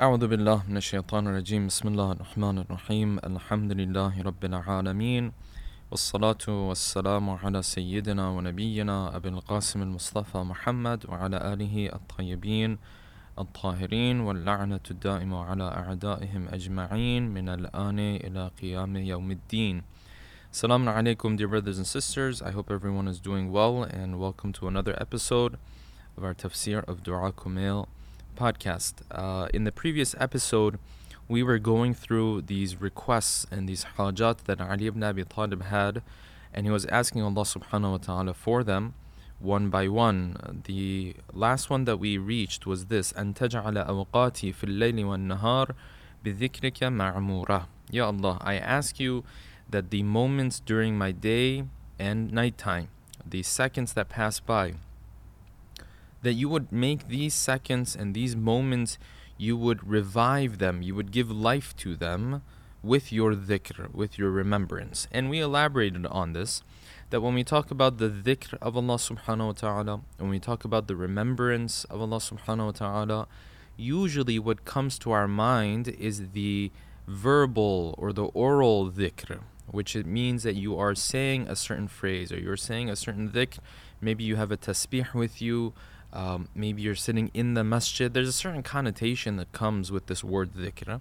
أعوذ بالله من الشيطان الرجيم. بسم الله الرحمن الرحيم. الحمد لله رب العالمين والصلاة والسلام على سيدنا ونبينا أبي القاسم المصطفى محمد وعلى آله الطيبين الطاهرين واللعنة الدائمة على أعدائهم أجمعين من الآن إلى قيام يوم الدين. Assalamu alaikum, dear brothers and sisters. I hope everyone is doing well, and welcome to another episode of our tafsir of Dua Kumail. podcast. Uh, in the previous episode, we were going through these requests and these hajat that Ali ibn Abi Talib had, and he was asking Allah subhanahu wa ta'ala for them one by one. The last one that we reached was this أن تجعل أوقاتي في الليل والنهار بذكرك معمورة. Ya Allah, I ask you that the moments during my day and nighttime, the seconds that pass by, that you would make these seconds and these moments, you would revive them, you would give life to them with your dhikr, with your remembrance. And we elaborated on this that when we talk about the dhikr of Allah subhanahu wa ta'ala, when we talk about the remembrance of Allah subhanahu wa ta'ala, usually what comes to our mind is the verbal or the oral dhikr, which it means that you are saying a certain phrase or you're saying a certain dhikr. Maybe you have a tasbih with you, um, maybe you're sitting in the masjid. There's a certain connotation that comes with this word dhikr.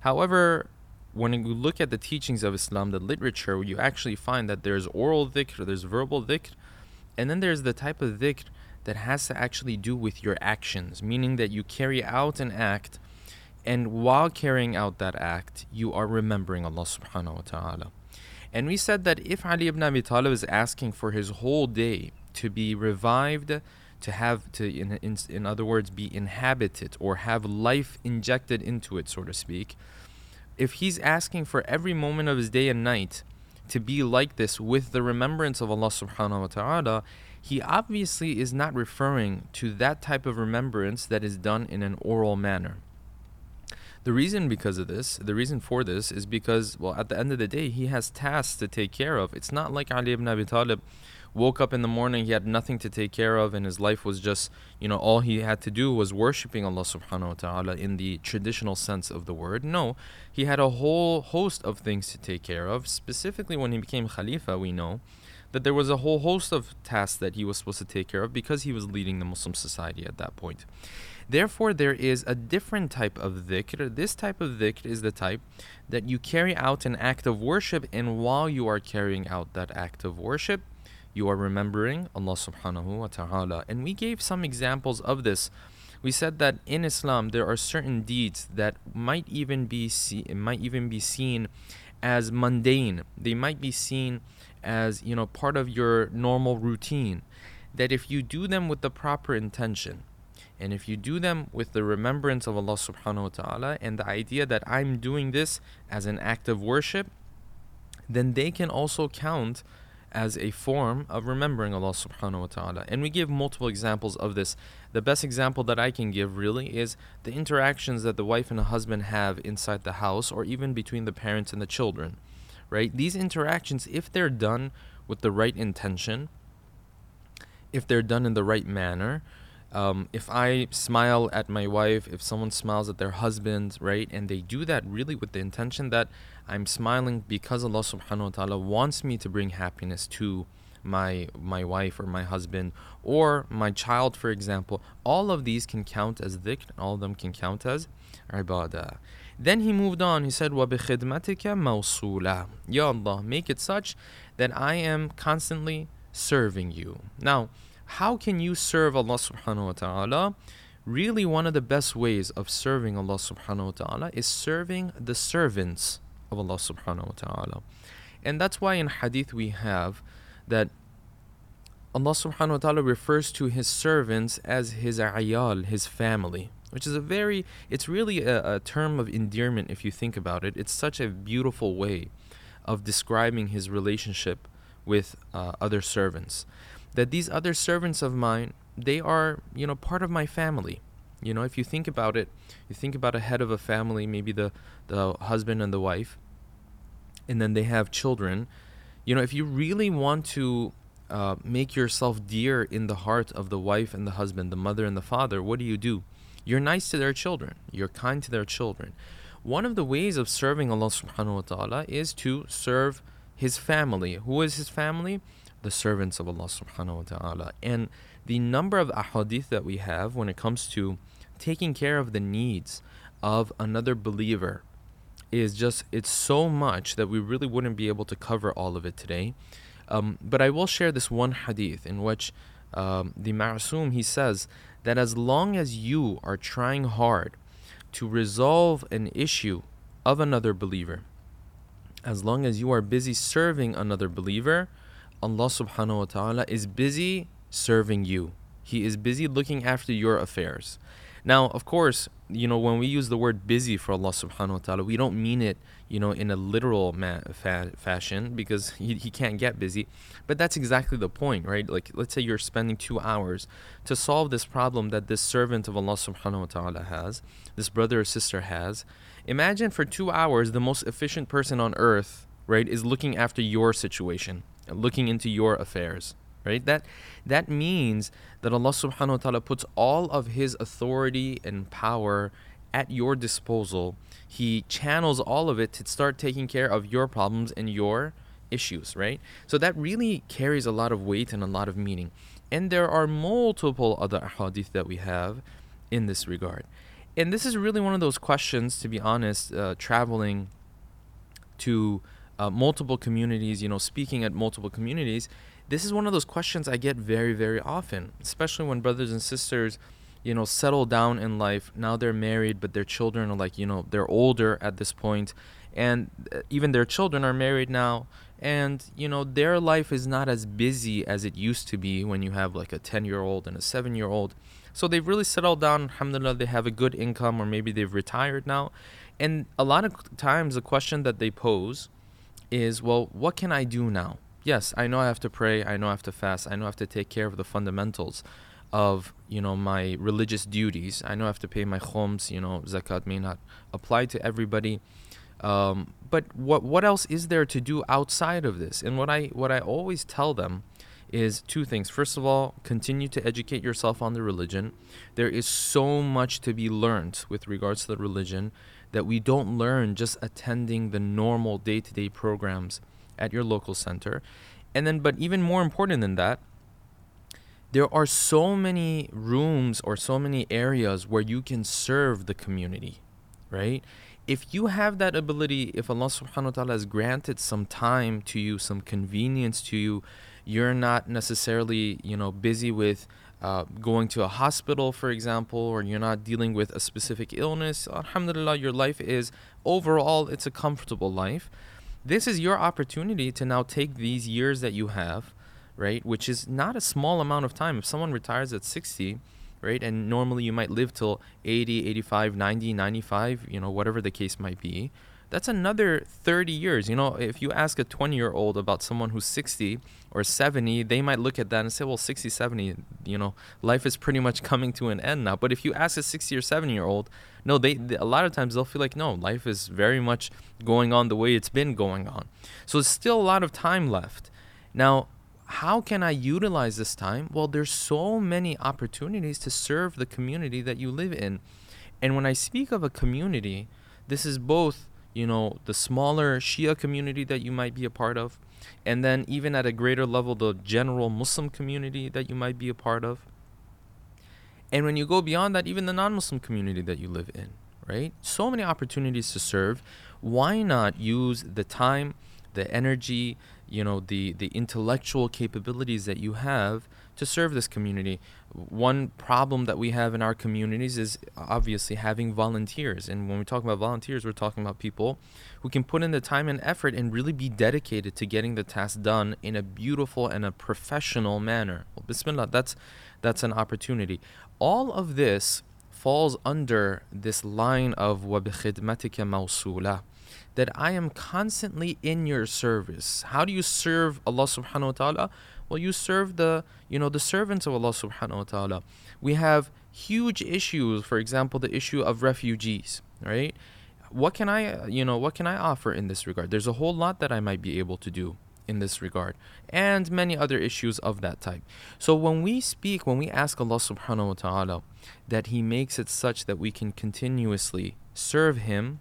However, when you look at the teachings of Islam, the literature, you actually find that there's oral dhikr, there's verbal dhikr, and then there's the type of dhikr that has to actually do with your actions, meaning that you carry out an act, and while carrying out that act, you are remembering Allah subhanahu wa ta'ala. And we said that if Ali ibn Abi Talib is asking for his whole day to be revived, to have to in, in, in other words be inhabited or have life injected into it so to speak if he's asking for every moment of his day and night to be like this with the remembrance of Allah subhanahu wa ta'ala he obviously is not referring to that type of remembrance that is done in an oral manner the reason because of this, the reason for this is because, well, at the end of the day, he has tasks to take care of. It's not like Ali ibn Abi Talib woke up in the morning, he had nothing to take care of, and his life was just, you know, all he had to do was worshipping Allah subhanahu wa ta'ala in the traditional sense of the word. No, he had a whole host of things to take care of. Specifically, when he became Khalifa, we know that there was a whole host of tasks that he was supposed to take care of because he was leading the Muslim society at that point. Therefore, there is a different type of dhikr. This type of dhikr is the type that you carry out an act of worship, and while you are carrying out that act of worship, you are remembering Allah subhanahu wa ta'ala. And we gave some examples of this. We said that in Islam there are certain deeds that might even be see, might even be seen as mundane. They might be seen as, you know, part of your normal routine. That if you do them with the proper intention, and if you do them with the remembrance of Allah subhanahu wa ta'ala and the idea that I'm doing this as an act of worship, then they can also count as a form of remembering Allah subhanahu wa ta'ala. And we give multiple examples of this. The best example that I can give really is the interactions that the wife and the husband have inside the house or even between the parents and the children. Right? These interactions, if they're done with the right intention, if they're done in the right manner, um, if I smile at my wife, if someone smiles at their husband, right, and they do that really with the intention that I'm smiling because Allah subhanahu wa ta'ala wants me to bring happiness to my my wife or my husband or my child for example all of these can count as dhikr all of them can count as ibadah then he moved on he said وَبِخِدْمَتِكَ مَوْصُولًا Ya Allah make it such that I am constantly serving you now how can you serve Allah subhanahu wa ta'ala? Really, one of the best ways of serving Allah subhanahu wa ta'ala is serving the servants of Allah subhanahu wa ta'ala. And that's why in hadith we have that Allah subhanahu wa ta'ala refers to his servants as his ayal, his family, which is a very, it's really a, a term of endearment if you think about it. It's such a beautiful way of describing his relationship with uh, other servants that these other servants of mine, they are, you know, part of my family. You know, if you think about it, you think about a head of a family, maybe the, the husband and the wife, and then they have children. You know, if you really want to uh, make yourself dear in the heart of the wife and the husband, the mother and the father, what do you do? You're nice to their children. You're kind to their children. One of the ways of serving Allah subhanahu wa ta'ala is to serve his family. Who is his family? The servants of Allah subhanahu wa ta'ala. And the number of ahadith that we have when it comes to taking care of the needs of another believer is just it's so much that we really wouldn't be able to cover all of it today. Um, but i will share this one hadith in which um, the ma'asum he says that as long as you are trying hard to resolve an issue of another believer as long as you are busy serving another believer allah subhanahu wa ta'ala is busy serving you. He is busy looking after your affairs now, of course, you know, when we use the word busy for Allah subhanahu wa ta'ala, we don't mean it, you know, in a literal ma- fa- fashion because he, he can't get busy. But that's exactly the point, right? Like, let's say you're spending two hours to solve this problem that this servant of Allah subhanahu wa ta'ala has, this brother or sister has. Imagine for two hours, the most efficient person on earth, right, is looking after your situation, looking into your affairs right? That that means that Allah subhanahu wa ta'ala puts all of his authority and power at your disposal. He channels all of it to start taking care of your problems and your issues right? So that really carries a lot of weight and a lot of meaning. And there are multiple other hadith that we have in this regard. And this is really one of those questions to be honest uh, traveling to uh, multiple communities you know speaking at multiple communities this is one of those questions I get very, very often, especially when brothers and sisters, you know, settle down in life. Now they're married, but their children are like, you know, they're older at this point, and uh, even their children are married now. And, you know, their life is not as busy as it used to be when you have like a 10 year old and a 7 year old. So they've really settled down. Alhamdulillah, they have a good income, or maybe they've retired now. And a lot of times, the question that they pose is, well, what can I do now? yes, I know I have to pray, I know I have to fast, I know I have to take care of the fundamentals of you know my religious duties. I know I have to pay my khums. You know, zakat may not apply to everybody. Um, but what what else is there to do outside of this? And what I what I always tell them is two things. First of all, continue to educate yourself on the religion. There is so much to be learned with regards to the religion that we don't learn just attending the normal day-to-day programs at your local center. And then, but even more important than that, there are so many rooms or so many areas where you can serve the community, right? If you have that ability, if Allah subhanahu wa ta'ala has granted some time to you, some convenience to you, you're not necessarily, you know, busy with uh, going to a hospital, for example, or you're not dealing with a specific illness. Alhamdulillah, your life is overall, it's a comfortable life this is your opportunity to now take these years that you have, right, which is not a small amount of time. If someone retires at 60, right, and normally you might live till 80, 85, 90, 95, you know, whatever the case might be, that's another 30 years. You know, if you ask a 20 year old about someone who's 60 or 70, they might look at that and say, well, 60, 70, you know, life is pretty much coming to an end now. But if you ask a 60 or 70 year old, no, they, they, a lot of times they'll feel like, no, life is very much going on the way it's been going on. So there's still a lot of time left. Now, how can I utilize this time? Well, there's so many opportunities to serve the community that you live in. And when I speak of a community, this is both you know, the smaller Shia community that you might be a part of, and then even at a greater level, the general Muslim community that you might be a part of. And when you go beyond that, even the non Muslim community that you live in, right? So many opportunities to serve. Why not use the time, the energy, you know, the, the intellectual capabilities that you have to serve this community. One problem that we have in our communities is obviously having volunteers. And when we talk about volunteers, we're talking about people who can put in the time and effort and really be dedicated to getting the task done in a beautiful and a professional manner. Well, bismillah, that's that's an opportunity. All of this falls under this line of وَبِخِدْمَتِكَ مَوْصُولَةً that I am constantly in your service. How do you serve Allah subhanahu wa ta'ala? Well, you serve the, you know, the servants of Allah subhanahu wa ta'ala. We have huge issues, for example, the issue of refugees, right? What can I, you know, what can I offer in this regard? There's a whole lot that I might be able to do in this regard, and many other issues of that type. So when we speak, when we ask Allah subhanahu wa ta'ala that He makes it such that we can continuously serve Him,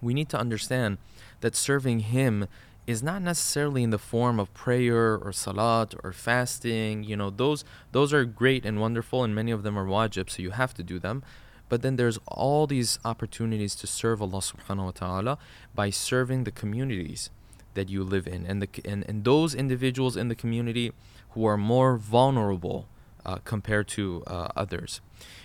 we need to understand that serving Him is not necessarily in the form of prayer or salat or fasting. You know, those those are great and wonderful, and many of them are wajib, so you have to do them. But then there's all these opportunities to serve Allah subhanahu wa ta'ala by serving the communities that you live in and, the, and, and those individuals in the community who are more vulnerable uh, compared to uh, others.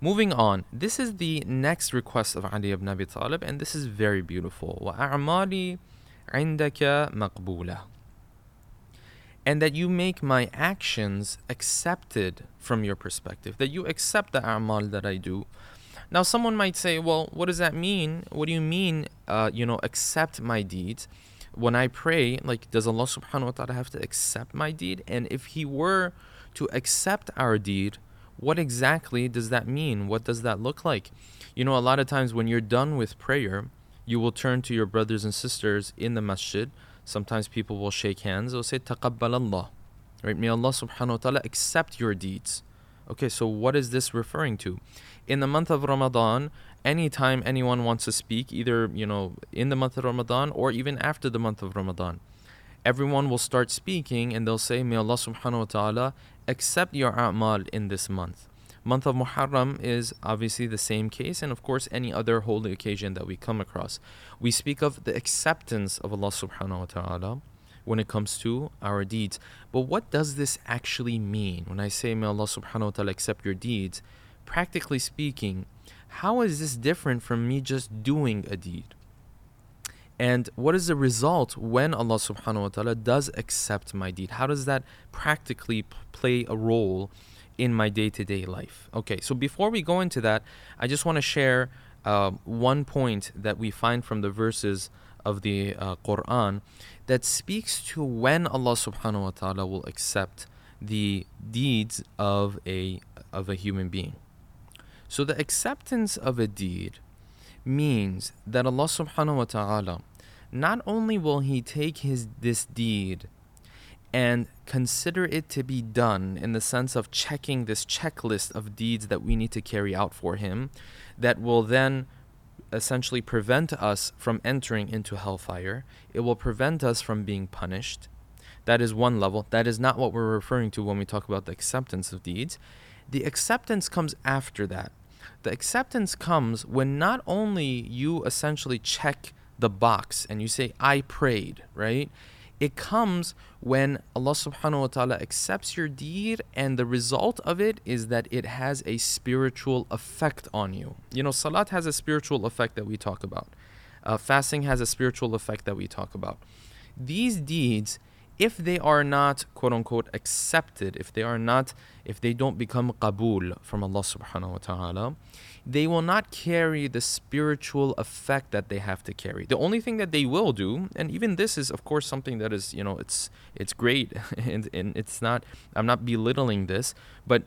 Moving on, this is the next request of Ali ibn Abi Talib, and this is very beautiful. وَأَعْمَالِي عِنْدَكَ مَقْبُولَةً and that you make my actions accepted from your perspective, that you accept the a'mal that I do. Now, someone might say, well, what does that mean? What do you mean, uh, you know, accept my deeds? When I pray, like, does Allah subhanahu wa ta'ala have to accept my deed? And if He were to accept our deed, what exactly does that mean? What does that look like? You know, a lot of times when you're done with prayer, you will turn to your brothers and sisters in the masjid. Sometimes people will shake hands. They'll say, Taqabbal Allah. Right? May Allah subhanahu wa ta'ala accept your deeds. Okay, so what is this referring to? In the month of Ramadan, anytime anyone wants to speak, either, you know, in the month of Ramadan or even after the month of Ramadan, everyone will start speaking and they'll say, May Allah subhanahu wa ta'ala accept your a'mal in this month month of Muharram is obviously the same case, and of course, any other holy occasion that we come across. We speak of the acceptance of Allah subhanahu wa ta'ala when it comes to our deeds. But what does this actually mean? When I say, May Allah subhanahu wa ta'ala accept your deeds, practically speaking, how is this different from me just doing a deed? And what is the result when Allah subhanahu wa ta'ala does accept my deed? How does that practically play a role in my day to day life. Okay, so before we go into that, I just want to share uh, one point that we find from the verses of the uh, Quran that speaks to when Allah subhanahu wa ta'ala will accept the deeds of a of a human being. So the acceptance of a deed means that Allah subhanahu wa ta'ala not only will he take his this deed and consider it to be done in the sense of checking this checklist of deeds that we need to carry out for Him that will then essentially prevent us from entering into hellfire. It will prevent us from being punished. That is one level. That is not what we're referring to when we talk about the acceptance of deeds. The acceptance comes after that. The acceptance comes when not only you essentially check the box and you say, I prayed, right? It comes when Allah subhanahu wa ta'ala accepts your deed and the result of it is that it has a spiritual effect on you. You know, salat has a spiritual effect that we talk about. Uh, fasting has a spiritual effect that we talk about. These deeds, if they are not quote unquote accepted, if they are not, if they don't become qabul from Allah subhanahu wa ta'ala, they will not carry the spiritual effect that they have to carry. The only thing that they will do, and even this is of course something that is, you know, it's it's great and, and it's not I'm not belittling this, but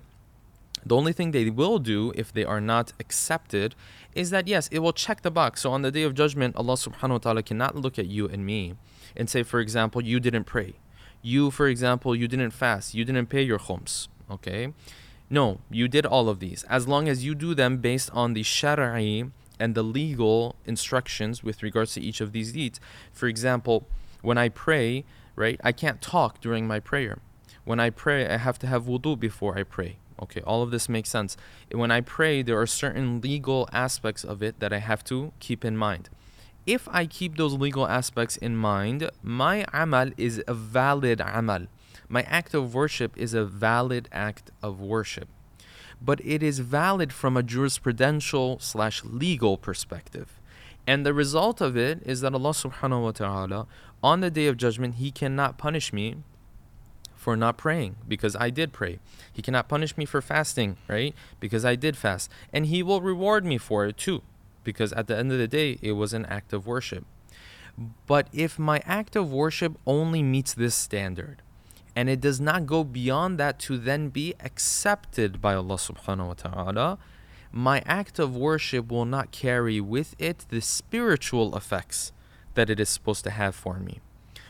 the only thing they will do if they are not accepted is that yes, it will check the box. So on the day of judgment, Allah subhanahu wa ta'ala cannot look at you and me and say, for example, you didn't pray. You, for example, you didn't fast, you didn't pay your khums. Okay? No, you did all of these. As long as you do them based on the shara'i and the legal instructions with regards to each of these deeds. For example, when I pray, right, I can't talk during my prayer. When I pray, I have to have wudu before I pray. Okay, all of this makes sense. When I pray, there are certain legal aspects of it that I have to keep in mind. If I keep those legal aspects in mind, my amal is a valid amal my act of worship is a valid act of worship. But it is valid from a jurisprudential slash legal perspective. And the result of it is that Allah subhanahu wa ta'ala, on the day of judgment, He cannot punish me for not praying because I did pray. He cannot punish me for fasting, right? Because I did fast. And He will reward me for it too because at the end of the day, it was an act of worship. But if my act of worship only meets this standard, and it does not go beyond that to then be accepted by Allah subhanahu wa ta'ala, my act of worship will not carry with it the spiritual effects that it is supposed to have for me.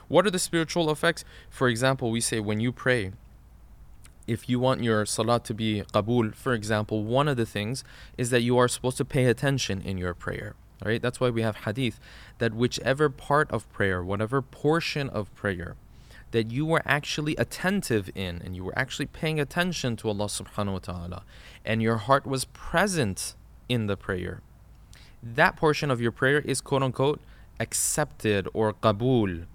What are the spiritual effects? For example, we say when you pray, if you want your salat to be qabul, for example, one of the things is that you are supposed to pay attention in your prayer. Right? That's why we have hadith that whichever part of prayer, whatever portion of prayer that you were actually attentive in and you were actually paying attention to Allah subhanahu wa ta'ala and your heart was present in the prayer. That portion of your prayer is quote unquote accepted or qabul.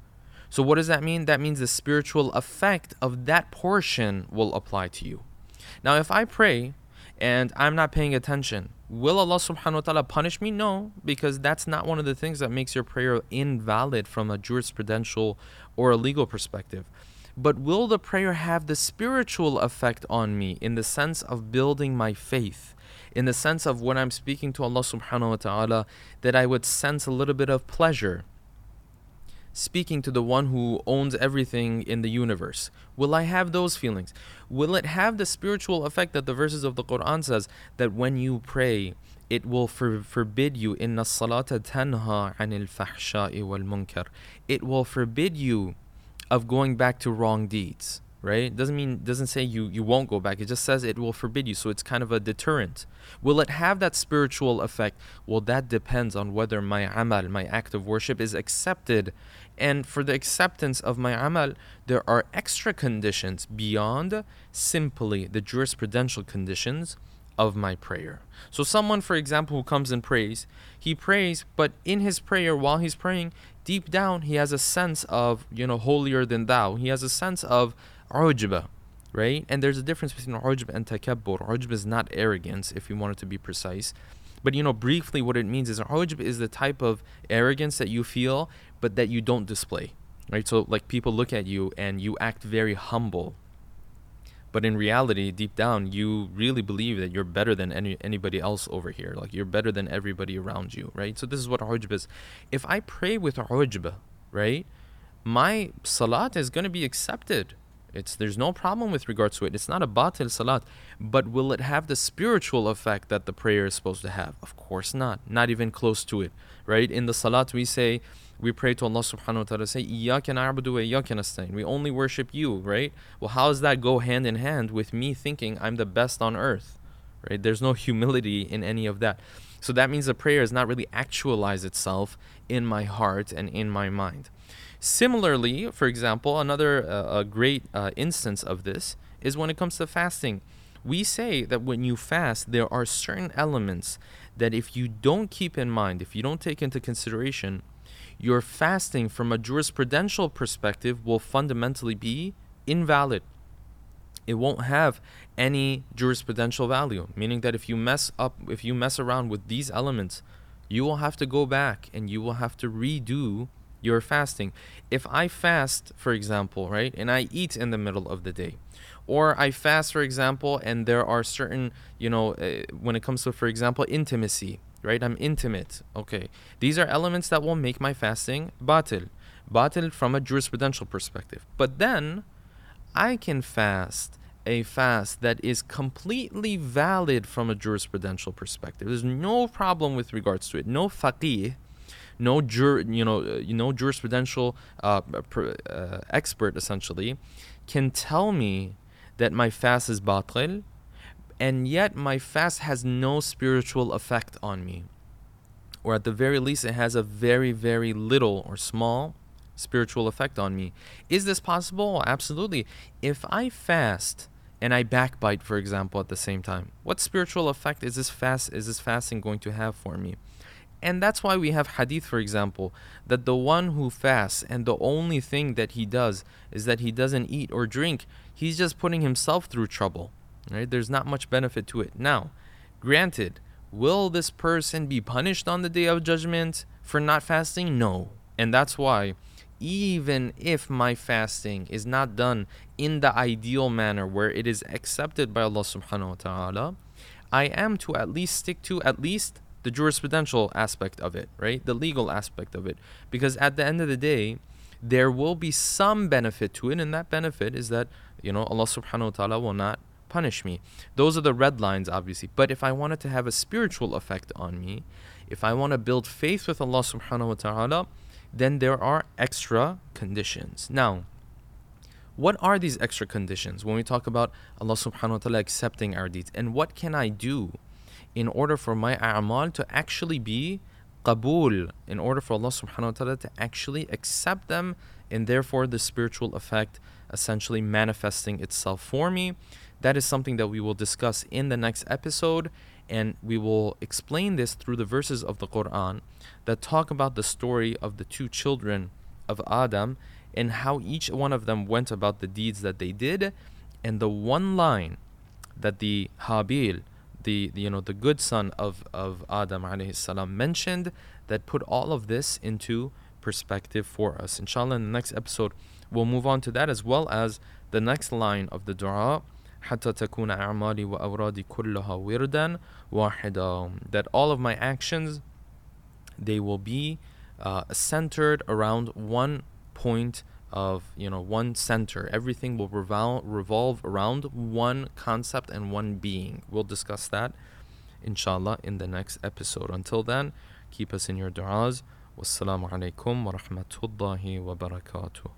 So what does that mean? That means the spiritual effect of that portion will apply to you. Now if I pray and I'm not paying attention, will Allah subhanahu wa ta'ala punish me? No, because that's not one of the things that makes your prayer invalid from a jurisprudential or a legal perspective. But will the prayer have the spiritual effect on me in the sense of building my faith? In the sense of when I'm speaking to Allah subhanahu wa ta'ala, that I would sense a little bit of pleasure speaking to the one who owns everything in the universe? Will I have those feelings? Will it have the spiritual effect that the verses of the Quran says that when you pray, it will for, forbid you inna salata tanha anil fahsha'i wal munkar. It will forbid you of going back to wrong deeds right? Doesn't mean doesn't say you you won't go back. It just says it will forbid you. So it's kind of a deterrent. Will it have that spiritual effect? Well, that depends on whether my amal, my act of worship, is accepted. And for the acceptance of my amal, there are extra conditions beyond simply the jurisprudential conditions of my prayer. So someone, for example, who comes and prays, he prays, but in his prayer, while he's praying, deep down he has a sense of, you know, holier than thou. He has a sense of ujba, right? And there's a difference between ujb and takabbur. Ujb is not arrogance, if you want it to be precise. But you know, briefly, what it means is ujb is the type of arrogance that you feel, but that you don't display, right? So, like people look at you and you act very humble, but in reality, deep down, you really believe that you're better than any anybody else over here. Like you're better than everybody around you, right? So this is what ujb is. If I pray with ujb, right, my salat is going to be accepted it's there's no problem with regards to it. It's not a batil salat, but will it have the spiritual effect that the prayer is supposed to have? Of course not. Not even close to it. Right? In the salat we say we pray to Allah subhanahu wa ta'ala say iyyaka na'budu wa. We only worship you, right? Well, how does that go hand in hand with me thinking I'm the best on earth? Right? There's no humility in any of that. So that means the prayer has not really actualized itself in my heart and in my mind. Similarly, for example, another uh, a great uh, instance of this is when it comes to fasting. We say that when you fast, there are certain elements that if you don't keep in mind, if you don't take into consideration, your fasting from a jurisprudential perspective will fundamentally be invalid. It won't have any jurisprudential value, meaning that if you mess up, if you mess around with these elements, you will have to go back and you will have to redo you're fasting. If I fast, for example, right, and I eat in the middle of the day, or I fast, for example, and there are certain, you know, uh, when it comes to, for example, intimacy, right? I'm intimate. Okay. These are elements that will make my fasting batil. Batil from a jurisprudential perspective. But then I can fast a fast that is completely valid from a jurisprudential perspective. There's no problem with regards to it. No faqih no jur, you know, uh, no jurisprudential uh, uh, expert essentially can tell me that my fast is batil, and yet my fast has no spiritual effect on me, or at the very least, it has a very, very little or small spiritual effect on me. Is this possible? Absolutely. If I fast and I backbite, for example, at the same time, what spiritual effect is this fast is this fasting going to have for me? And that's why we have hadith, for example, that the one who fasts and the only thing that he does is that he doesn't eat or drink, he's just putting himself through trouble. Right? There's not much benefit to it. Now, granted, will this person be punished on the day of judgment for not fasting? No. And that's why even if my fasting is not done in the ideal manner where it is accepted by Allah subhanahu wa ta'ala, I am to at least stick to at least the jurisprudential aspect of it, right? The legal aspect of it. Because at the end of the day, there will be some benefit to it, and that benefit is that, you know, Allah subhanahu wa ta'ala will not punish me. Those are the red lines, obviously. But if I wanted to have a spiritual effect on me, if I want to build faith with Allah subhanahu wa ta'ala, then there are extra conditions. Now, what are these extra conditions when we talk about Allah subhanahu wa ta'ala accepting our deeds? And what can I do in order for my a'mal to actually be qabul, in order for Allah subhanahu wa ta'ala to actually accept them and therefore the spiritual effect essentially manifesting itself for me. That is something that we will discuss in the next episode and we will explain this through the verses of the Quran that talk about the story of the two children of Adam and how each one of them went about the deeds that they did and the one line that the Habil the, the you know the good son of, of Adam alayhi salam mentioned that put all of this into perspective for us inshallah in the next episode we'll move on to that as well as the next line of the dua حتى تكون أعمالي وأورادي كلها وردا واحدا that all of my actions they will be uh, centered around one point of you know one center. Everything will revolve, revolve around one concept and one being. We'll discuss that inshallah in the next episode. Until then keep us in your du'as. Wassalamu alaikum wa rahmatullahi wa barakatuh